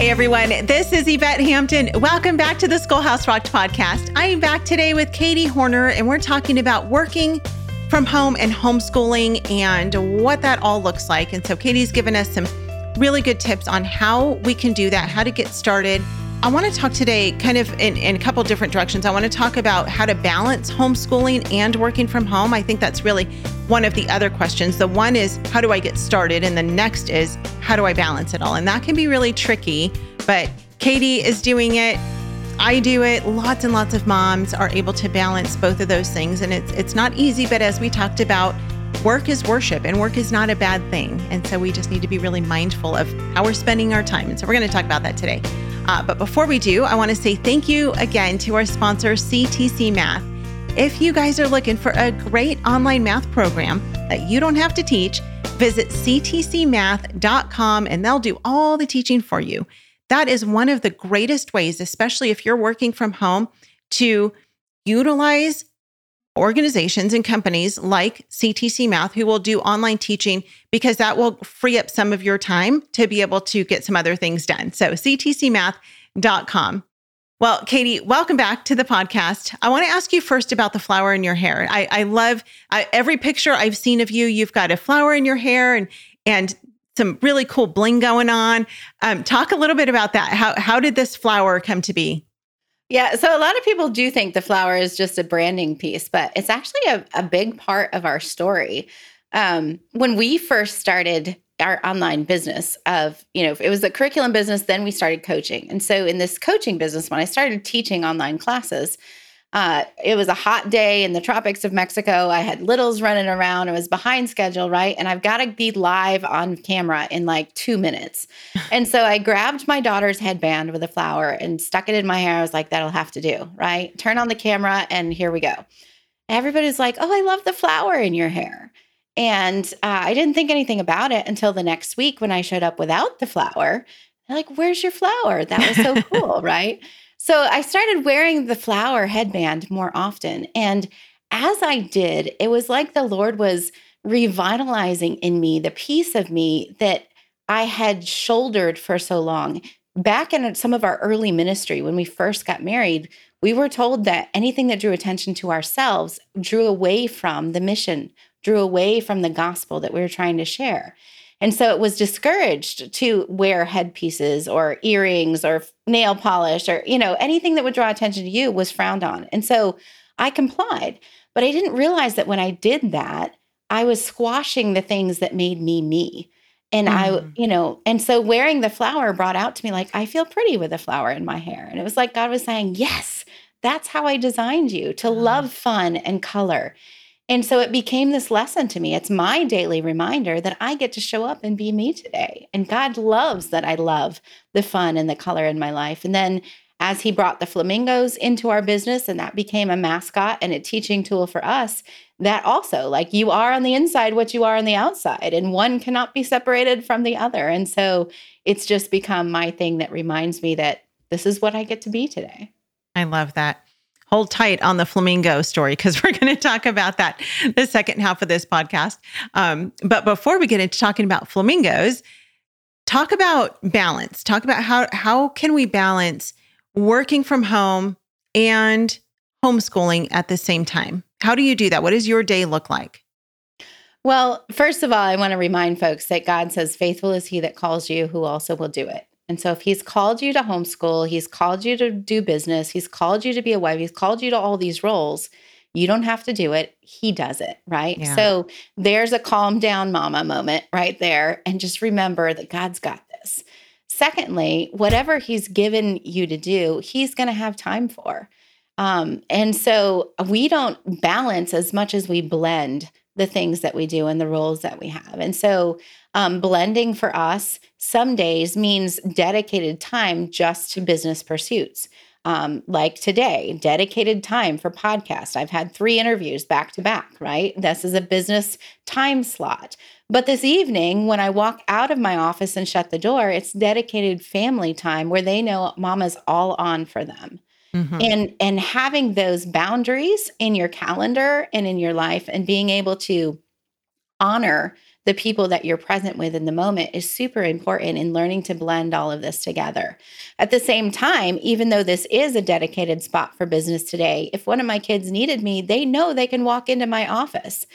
Hey everyone, this is Yvette Hampton. Welcome back to the Schoolhouse Rocked podcast. I am back today with Katie Hornor, and we're talking about working from home and homeschooling and what that all looks like. And so, Katie's given us some really good tips on how we can do that, how to get started. I want to talk today kind of in, in a couple different directions. I want to talk about how to balance homeschooling and working from home. I think that's really one of the other questions. The one is, how do I get started? And the next is, how do I balance it all? And that can be really tricky, but Katie is doing it. I do it. Lots and lots of moms are able to balance both of those things. And it's it's not easy, but as we talked about, work is worship and work is not a bad thing. And so we just need to be really mindful of how we're spending our time. And so we're going to talk about that today. Uh, but before we do, I want to say thank you again to our sponsor, CTC Math. If you guys are looking for a great online math program that you don't have to teach, visit ctcmath.com and they'll do all the teaching for you. That is one of the greatest ways, especially if you're working from home, to utilize organizations and companies like CTC Math who will do online teaching because that will free up some of your time to be able to get some other things done. So, ctcmath.com. Well, Katie, welcome back to the podcast. I want to ask you first about the flower in your hair. I, I love I, every picture I've seen of you. You've got a flower in your hair and and some really cool bling going on. Um, talk a little bit about that. How how did this flower come to be? Yeah, so a lot of people do think the flower is just a branding piece, but it's actually a, a big part of our story. Um, when we first started our online business of, you know, it was the curriculum business, then we started coaching. And so in this coaching business, when I started teaching online classes, uh, it was a hot day in the tropics of Mexico. I had littles running around. I was behind schedule, right? And I've got to be live on camera in like two minutes. and so I grabbed my daughter's headband with a flower and stuck it in my hair. I was like, that'll have to do, right? Turn on the camera and here we go. Everybody's like, oh, I love the flower in your hair. And uh, I didn't think anything about it until the next week when I showed up without the flower. They're like, where's your flower? That was so cool, right? So I started wearing the flower headband more often. And as I did, it was like the Lord was revitalizing in me the piece of me that I had shouldered for so long. Back in some of our early ministry, when we first got married, we were told that anything that drew attention to ourselves drew away from the mission, drew away from the gospel that we were trying to share. And so it was discouraged to wear headpieces or earrings or nail polish or, you know, anything that would draw attention to you was frowned on. And so I complied. But I didn't realize that when I did that, I was squashing the things that made me me. And mm. I, you know, and so wearing the flower brought out to me like, I feel pretty with a flower in my hair. And it was like God was saying, Yes, that's how I designed you to love fun and color. And so it became this lesson to me. It's my daily reminder that I get to show up and be me today. And God loves that I love the fun and the color in my life. And then as he brought the flamingos into our business and that became a mascot and a teaching tool for us, that also, like you are on the inside what you are on the outside, and one cannot be separated from the other. And so it's just become my thing that reminds me that this is what I get to be today. I love that hold tight on the flamingo story because we're going to talk about that the second half of this podcast. Um, but before we get into talking about flamingos, talk about balance. Talk about how how can we balance working from home and homeschooling at the same time. How do you do that? What does your day look like? Well, first of all, I want to remind folks that God says, Faithful is he that calls you, who also will do it. And so if he's called you to homeschool, he's called you to do business, he's called you to be a wife, he's called you to all these roles, you don't have to do it. He does it, right? Yeah. So there's a calm down mama moment right there. And just remember that God's got this. Secondly, whatever he's given you to do, he's going to have time for. Um, and so we don't balance as much as we blend the things that we do and the roles that we have. And so um, blending for us some days means dedicated time just to business pursuits. Um, like today, dedicated time for podcast. I've had three interviews back to back, right? This is a business time slot. But this evening, when I walk out of my office and shut the door, it's dedicated family time where they know mama's all on for them. Mm-hmm. And and having those boundaries in your calendar and in your life and being able to honor the people that you're present with in the moment is super important in learning to blend all of this together. At the same time, even though this is a dedicated spot for business today, if one of my kids needed me, they know they can walk into my office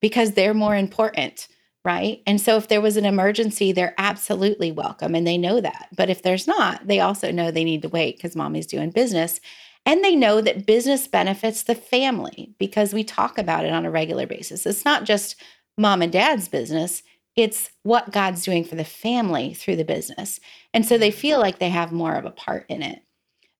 because they're more important right? And so if there was an emergency, they're absolutely welcome and they know that. But if there's not, they also know they need to wait because mommy's doing business. And they know that business benefits the family because we talk about it on a regular basis. It's not just mom and dad's business, it's what God's doing for the family through the business. And so they feel like they have more of a part in it.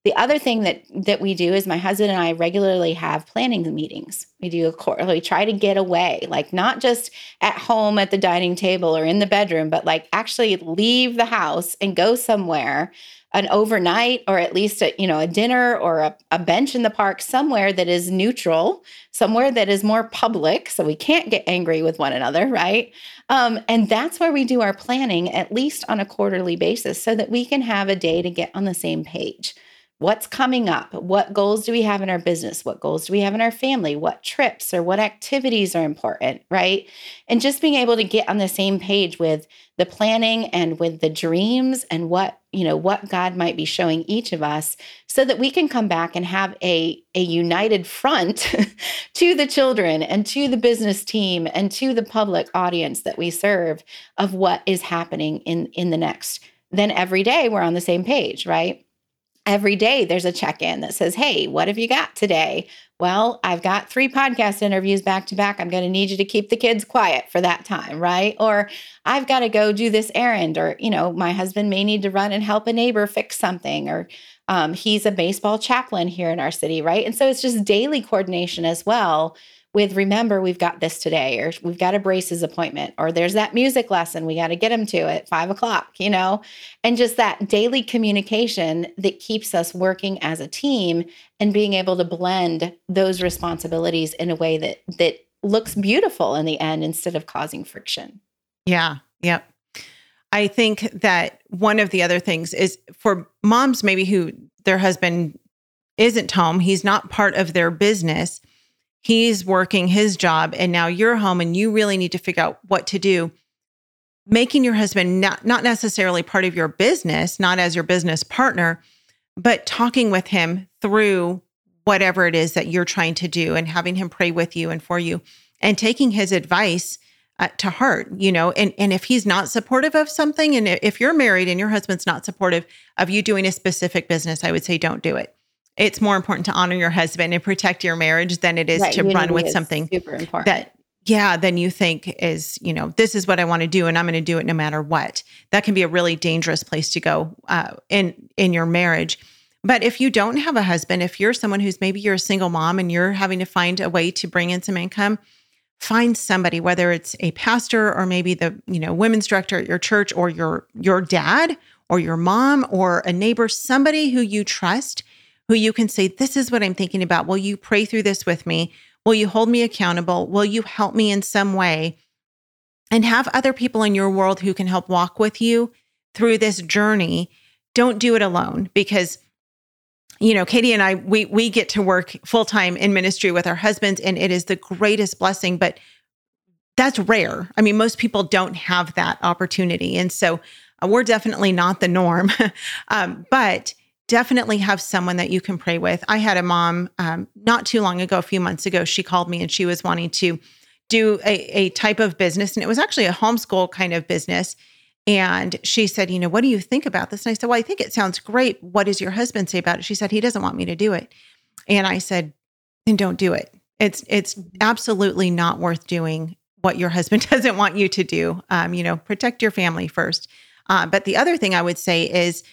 The other thing that that we do is my husband and I regularly have planning meetings. We do a quarter, we try to get away, like not just at home at the dining table or in the bedroom, but like actually leave the house and go somewhere an overnight or at least a you know a dinner or a, a bench in the park somewhere that is neutral somewhere that is more public so we can't get angry with one another right? Um, and that's where we do our planning at least on a quarterly basis so that we can have a day to get on the same page What's coming up? What goals do we have in our business? What goals do we have in our family? What trips or what activities are important, right? And just being able to get on the same page with the planning and with the dreams and what, you know, what God might be showing each of us so that we can come back and have a a united front to the children and to the business team and to the public audience that we serve of what is happening in in the next. Then every day we're on the same page, right? Every day there's a check in that says, Hey, what have you got today? Well, I've got three podcast interviews back to back. I'm going to need you to keep the kids quiet for that time, right? Or I've got to go do this errand, or, you know, my husband may need to run and help a neighbor fix something, or um, he's a baseball chaplain here in our city, right? And so it's just daily coordination as well with remember we've got this today or we've got a braces appointment or there's that music lesson we got to get them to at five o'clock you know? And just that daily communication that keeps us working as a team and being able to blend those responsibilities in a way that that looks beautiful in the end instead of causing friction. Yeah yep. I think that one of the other things is for moms maybe who their husband isn't home he's not part of their business he's working his job and now you're home and you really need to figure out what to do. Making your husband not, not necessarily part of your business not as your business partner but talking with him through whatever it is that you're trying to do and having him pray with you and for you and taking his advice uh, to heart you know and and if he's not supportive of something and if you're married and your husband's not supportive of you doing a specific business i would say don't do it it's more important to honor your husband and protect your marriage than it is right, to run with something super important. that yeah then you think is you know this is what i want to do and i'm going to do it no matter what that can be a really dangerous place to go uh, in in your marriage but if you don't have a husband if you're someone who's maybe you're a single mom and you're having to find a way to bring in some income find somebody whether it's a pastor or maybe the you know women's director at your church or your your dad or your mom or a neighbor somebody who you trust who you can say, This is what I'm thinking about. Will you pray through this with me? Will you hold me accountable? Will you help me in some way? And have other people in your world who can help walk with you through this journey. Don't do it alone because you know, Katie and I we we get to work full-time in ministry with our husbands and it is the greatest blessing, but that's rare. I mean, most people don't have that opportunity. And so uh, we're definitely not the norm. um, but definitely have someone that you can pray with. I had a mom um, not too long ago, a few months ago, she called me and she was wanting to do a, a type of business. And it was actually a homeschool kind of business. And she said, You know, what do you think about this? And I said, Well, I think it sounds great. What does your husband say about it? She said, He doesn't want me to do it. And I said, Then don't do it. It's it's absolutely not worth doing what your husband doesn't want you to do. Um, you know, protect your family first. Uh, but the other thing I would say is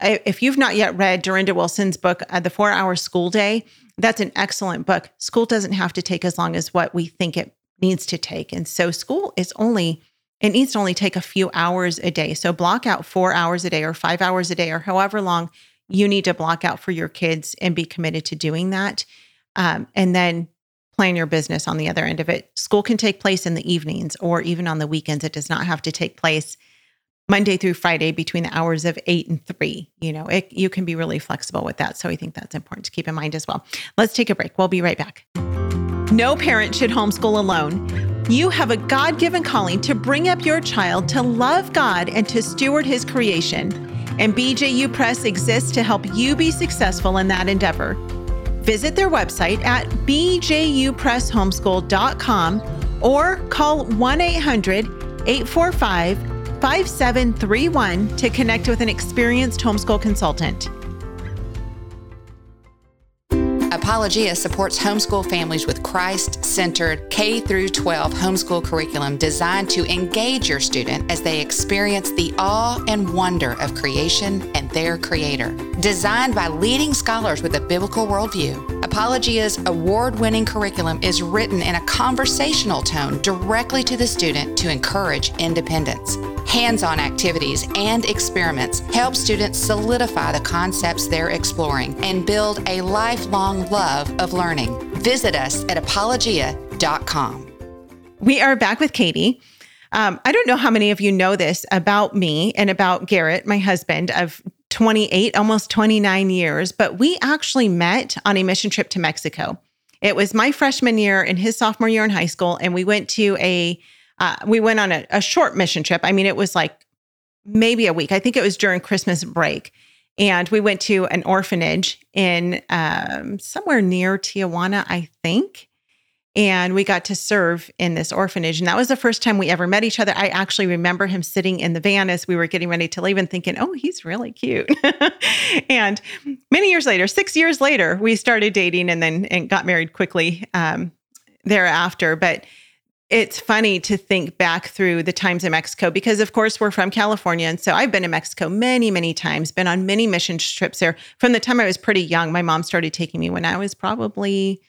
if you've not yet read Durenda Wilson's book, uh, The Four Hour School Day, that's an excellent book. School doesn't have to take as long as what we think it needs to take. And so school is only, it needs to only take a few hours a day. So block out four hours a day or five hours a day or however long you need to block out for your kids and be committed to doing that. Um, and then plan your business on the other end of it. School can take place in the evenings or even on the weekends. It does not have to take place Monday through Friday between the hours of eight and three. You know, it, you can be really flexible with that. So I think that's important to keep in mind as well. Let's take a break. We'll be right back. No parent should homeschool alone. You have a God given calling to bring up your child to love God and to steward his creation. And BJU Press exists to help you be successful in that endeavor. Visit their website at bjupresshomeschool.com or call 1 800 845 5731 to connect with an experienced homeschool consultant. Apologia supports homeschool families with Christ-centered K through 12 homeschool curriculum designed to engage your student as they experience the awe and wonder of creation and their creator. Designed by leading scholars with a biblical worldview, Apologia's award-winning curriculum is written in a conversational tone directly to the student to encourage independence. Hands-on activities and experiments help students solidify the concepts they're exploring and build a lifelong love of learning. Visit us at apologia.com. We are back with Katie. Um, I don't know how many of you know this about me and about Garrett, my husband of 28, almost 29 years, but we actually met on a mission trip to Mexico. It was my freshman year and his sophomore year in high school, and we went to a uh, we went on a, a short mission trip. I mean, it was like maybe a week. I think it was during Christmas break, and we went to an orphanage in um, somewhere near Tijuana, I think and we got to serve in this orphanage. And that was the first time we ever met each other. I actually remember him sitting in the van as we were getting ready to leave and thinking, oh, he's really cute. and many years later, six years later, we started dating and then and got married quickly um, thereafter. But it's funny to think back through the times in Mexico because, of course, we're from California. And so I've been to Mexico many, many times, been on many mission trips there. From the time I was pretty young, my mom started taking me when I was probably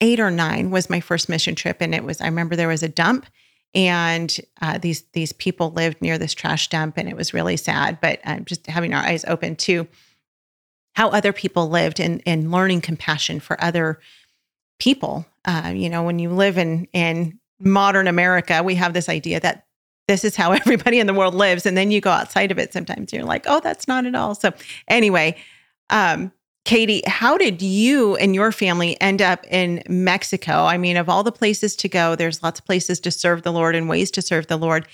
eight or nine was my first mission trip, and it was I remember there was a dump, and uh, these these people lived near this trash dump, and it was really sad. But um, just having our eyes open to how other people lived and and learning compassion for other people. Uh, you know, when you live in in modern America, we have this idea that this is how everybody in the world lives, and then you go outside of it. Sometimes you're like, oh, that's not at all. So anyway. Um, Katie, how did you and your family end up in Mexico? I mean, of all the places to go, there's lots of places to serve the Lord and ways to serve the Lord.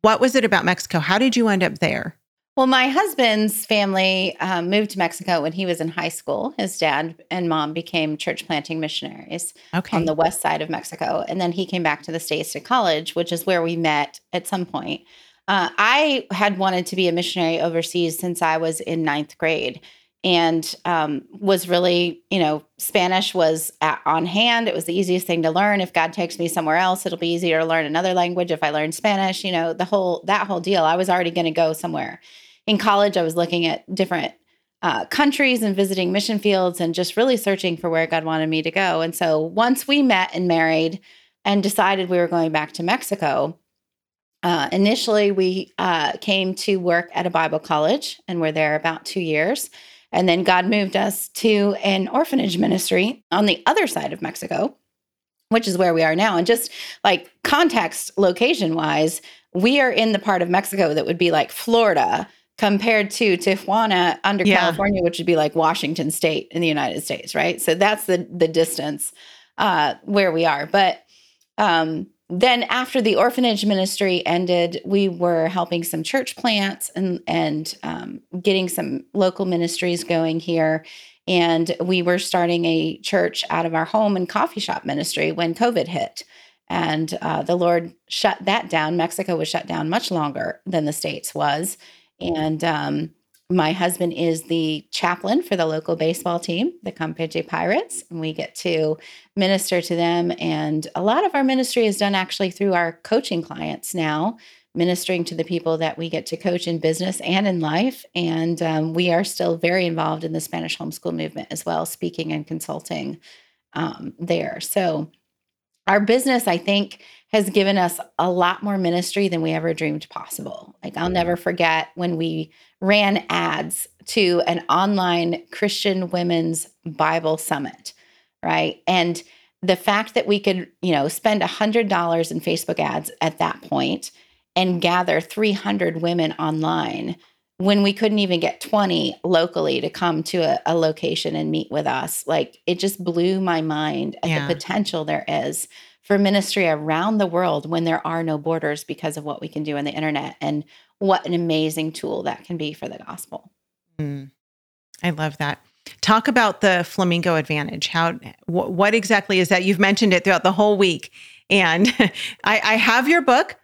What was it about Mexico? How did you end up there? Well, my husband's family um, moved to Mexico when he was in high school. His dad and mom became church planting missionaries okay. on the west side of Mexico. And then he came back to the States to college, which is where we met at some point. Uh, I had wanted to be a missionary overseas since I was in ninth grade and um, was really, you know, Spanish was at, on hand. It was the easiest thing to learn. If God takes me somewhere else, it'll be easier to learn another language. If I learn Spanish, you know, the whole that whole deal. I was already going to go somewhere. In college, I was looking at different uh, countries and visiting mission fields and just really searching for where God wanted me to go. And so once we met and married and decided we were going back to Mexico, uh, initially we uh, came to work at a Bible college and we're there about two years. And then God moved us to an orphanage ministry on the other side of Mexico, which is where we are now. And just like context, location wise, we are in the part of Mexico that would be like Florida compared to Tijuana under yeah. California, which would be like Washington State in the United States, right? So that's the the distance uh, where we are. But um, then after the orphanage ministry ended, we were helping some church plants and and um, getting some local ministries going here. And we were starting a church out of our home and coffee shop ministry when COVID hit. And uh, the Lord shut that down. Mexico was shut down much longer than the States was. And um, my husband is the chaplain for the local baseball team, the Campeche Pirates, and we get to minister to them. And a lot of our ministry is done actually through our coaching clients now, ministering to the people that we get to coach in business and in life. And um, we are still very involved in the Spanish homeschool movement as well, speaking and consulting um, there. So, our business, I think, has given us a lot more ministry than we ever dreamed possible. Like, I'll never forget when we ran ads to an online Christian women's Bible summit, right? And the fact that we could, you know, spend $100 in Facebook ads at that point and gather 300 women online when we couldn't even get 20 locally to come to a, a location and meet with us like it just blew my mind at yeah. the potential there is for ministry around the world when there are no borders because of what we can do on the internet and what an amazing tool that can be for the gospel. Mm, I love that. Talk about the flamingo advantage. How wh- what exactly is that? You've mentioned it throughout the whole week, and I, I have your book,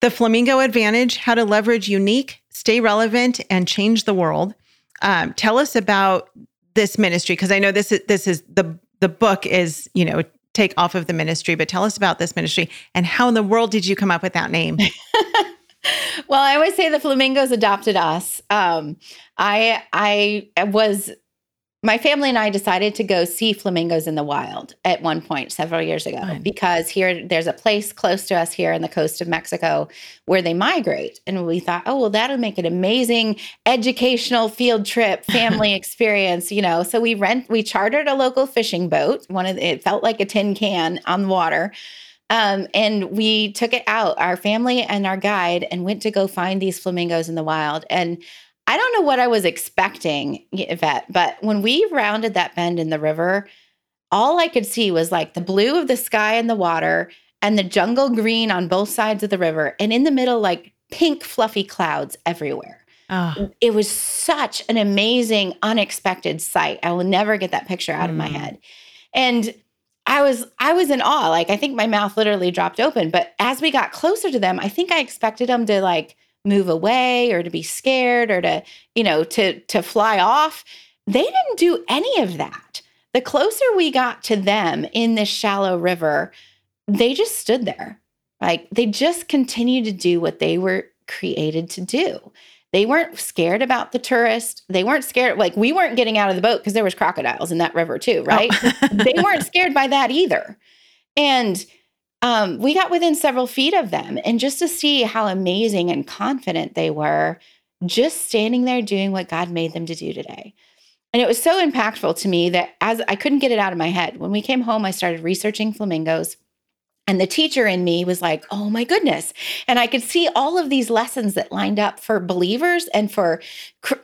The Flamingo Advantage: How to Leverage Unique, Stay Relevant, and Change the World. Um, tell us about this ministry because I know this is this is the the book is you know take off of the ministry, but tell us about this ministry and how in the world did you come up with that name? well, I always say the flamingos adopted us. Um, I I was my family and I decided to go see flamingos in the wild at one point several years ago Fine. because here there's a place close to us here in the coast of Mexico where they migrate. And we thought, oh, well, that'll make an amazing educational field trip, family experience, you know. So we rent, we chartered a local fishing boat. One of the, it felt like a tin can on the water. Um, and we took it out, our family and our guide, and went to go find these flamingos in the wild. And I don't know what I was expecting, Yvette, but when we rounded that bend in the river, all I could see was like the blue of the sky and the water and the jungle green on both sides of the river. And in the middle, like pink, fluffy clouds everywhere. Oh. It was such an amazing, unexpected sight. I will never get that picture out mm. of my mm. head. And I was I was in awe. Like I think my mouth literally dropped open. But as we got closer to them, I think I expected them to like move away or to be scared or to, you know, to to fly off. They didn't do any of that. The closer we got to them in this shallow river, they just stood there. Like they just continued to do what they were created to do. They weren't scared about the tourist. They weren't scared like we weren't getting out of the boat because there was crocodiles in that river too, oh. right? Oh. they weren't scared by that either. And um, we got within several feet of them. And just to see how amazing and confident they were, just standing there doing what God made them to do today. And it was so impactful to me that as I couldn't get it out of my head, when we came home, I started researching flamingos. And the teacher in me was like, oh my goodness. And I could see all of these lessons that lined up for believers and for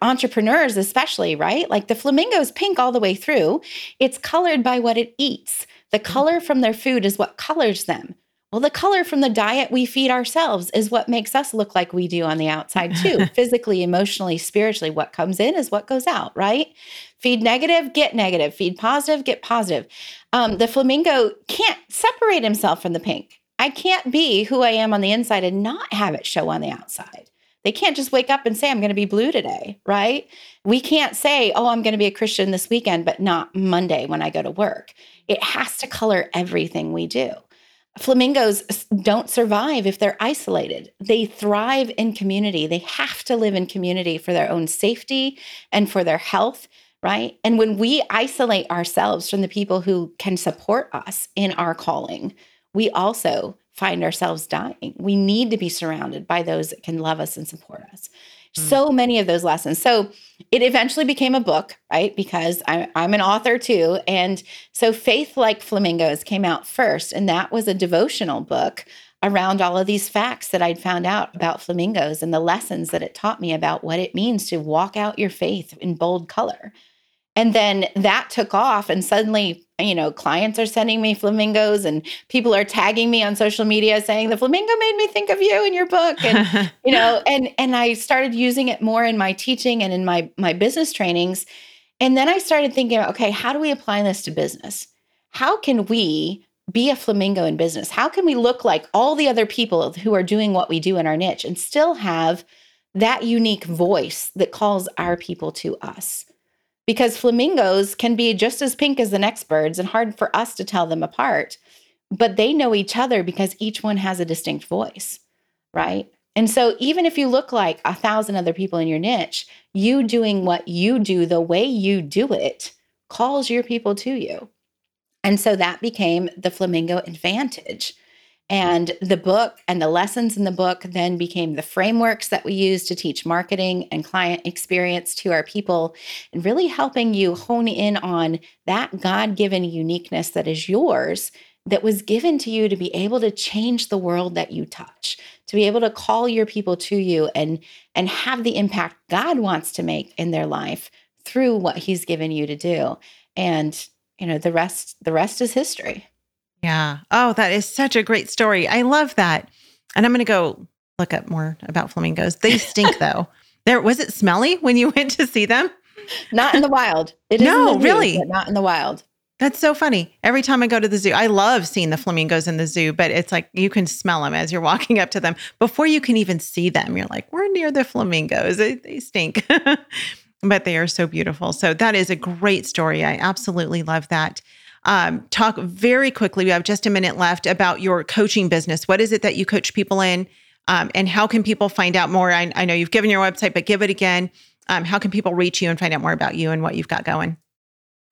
entrepreneurs, especially, right? Like the flamingo is pink all the way through. It's colored by what it eats. The color from their food is what colors them. Well, the color from the diet we feed ourselves is what makes us look like we do on the outside, too. Physically, emotionally, spiritually, what comes in is what goes out, right? Feed negative, get negative. Feed positive, get positive. Um, the flamingo can't separate himself from the pink. I can't be who I am on the inside and not have it show on the outside. They can't just wake up and say, I'm going to be blue today, right? We can't say, oh, I'm going to be a Christian this weekend, but not Monday when I go to work. It has to color everything we do. Flamingos don't survive if they're isolated. They thrive in community. They have to live in community for their own safety and for their health, right? And when we isolate ourselves from the people who can support us in our calling, we also find ourselves dying. We need to be surrounded by those that can love us and support us. Mm. So many of those lessons. So it eventually became a book, right? Because I, I'm an author too. And so Faith Like Flamingos came out first, and that was a devotional book around all of these facts that I'd found out about flamingos and the lessons that it taught me about what it means to walk out your faith in bold color. And then that took off, and suddenly, you know, clients are sending me flamingos, and people are tagging me on social media saying the flamingo made me think of you in your book, and you know, and and I started using it more in my teaching and in my my business trainings, and then I started thinking, okay, how do we apply this to business? How can we be a flamingo in business? How can we look like all the other people who are doing what we do in our niche and still have that unique voice that calls our people to us? Because flamingos can be just as pink as the next birds and hard for us to tell them apart. But they know each other because each one has a distinct voice, right? And so, even if you look like a thousand other people in your niche, you doing what you do the way you do it calls your people to you. And so that became the flamingo advantage. And the book and the lessons in the book then became the frameworks that we use to teach marketing and client experience to our people, and really helping you hone in on that God given uniqueness that is yours, that was given to you to be able to change the world that you touch, to be able to call your people to you and, and have the impact God wants to make in their life through what He's given you to do. And you know the rest the rest is history Yeah. Oh, that is such a great story. I love that. And I'm going to go look up more about flamingos. They stink though. There was it smelly when you went to see them? Not in the wild. It is No, in the zoo, really? not in the wild. That's so funny. Every time I go to the zoo, I love seeing the flamingos in the zoo, but it's like you can smell them as you're walking up to them before you can even see them. You're like, we're near the flamingos. They, they stink, but they are so beautiful. So that is a great story. I absolutely love that. Um, talk very quickly. We have just a minute left about your coaching business. What is it that you coach people in? Um, and how can people find out more? I, I know you've given your website, but give it again. Um, how can people reach you and find out more about you and what you've got going?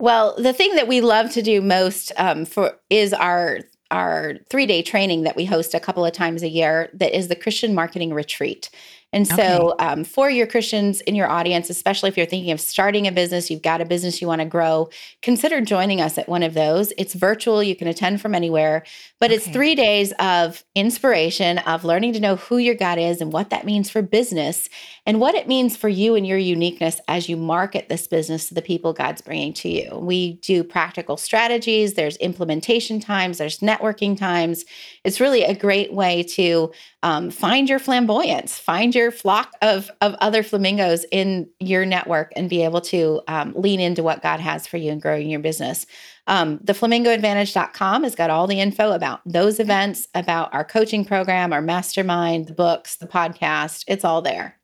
Well, the thing that we love to do most um, for is our our three day training that we host a couple of times a year. That is the Christian Marketing Retreat. And so, um, for your Christians in your audience, especially if you're thinking of starting a business, you've got a business you want to grow, consider joining us at one of those. It's virtual, you can attend from anywhere, but it's three days of inspiration, of learning to know who your God is and what that means for business and what it means for you and your uniqueness as you market this business to the people God's bringing to you. We do practical strategies, there's implementation times, there's networking times. It's really a great way to um, find your flamboyance, find your flock of, of other flamingos in your network and be able to um, lean into what God has for you and growing your business. Um, the flamingoadvantage.com has got all the info about those events, about our coaching program, our mastermind, the books, the podcast. It's all there.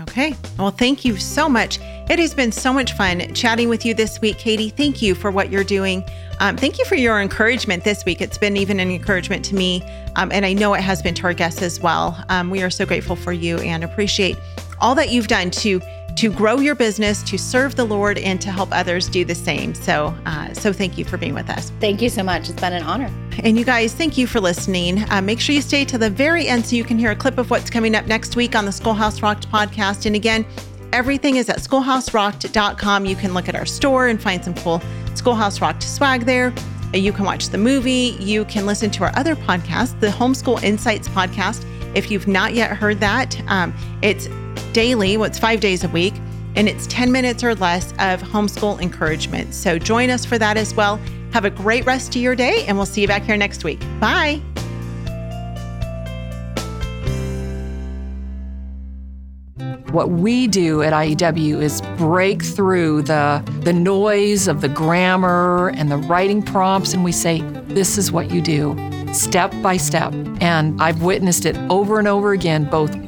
Okay. Well, thank you so much. It has been so much fun chatting with you this week, Katie. Thank you for what you're doing. Um, thank you for your encouragement this week. It's been even an encouragement to me. Um, and I know it has been to our guests as well. Um, we are so grateful for you and appreciate all that you've done to to grow your business, to serve the Lord, and to help others do the same. So, uh, so thank you for being with us. Thank you so much. It's been an honor. And you guys, thank you for listening. Uh, make sure you stay to the very end so you can hear a clip of what's coming up next week on the Schoolhouse Rocked podcast. And again, everything is at schoolhouserocked.com. You can look at our store and find some cool Schoolhouse Rocked swag there. Uh, You can watch the movie. You can listen to our other podcast, the Homeschool Insights podcast. If you've not yet heard that, um, it's daily, what's five days a week, and it's 10 minutes or less of homeschool encouragement. So join us for that as well. Have a great rest of your day, and we'll see you back here next week. Bye. What we do at IEW is break through the, the noise of the grammar and the writing prompts, and we say, This is what you do, step by step. And I've witnessed it over and over again, both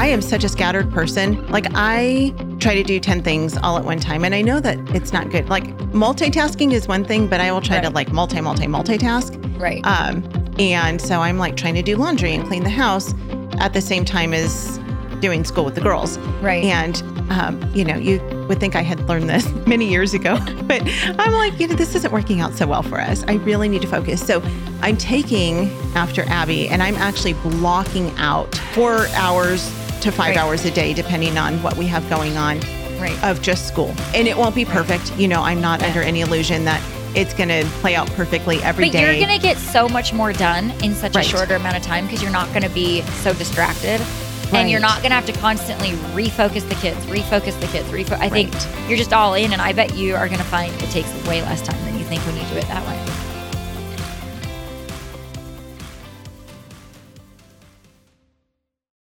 I am such a scattered person. Like I try to do 10 things all at one time. And I know that it's not good. Like multitasking is one thing, but I will try to like multi, multi, multitask. Right. Um, and so I'm like trying to do laundry and clean the house at the same time as doing school with the girls. right. And, um, you know, you would think I had learned this many years ago, but I'm like, you know, this isn't working out so well for us. I really need to focus. So I'm taking after Abby and I'm actually blocking out four hours to five Right. hours a day, depending on what we have going on right. of just school. And it won't be perfect. You know, I'm not under any illusion that it's going to play out perfectly every but day. you're going to get so much more done in such Right. a shorter amount of time because you're not going to be so distracted. Right. And you're not going to have to constantly refocus the kids, refocus the kids, refocus. I think you're just all in, and I bet you are going to find it takes way less time than you think when you do it that way.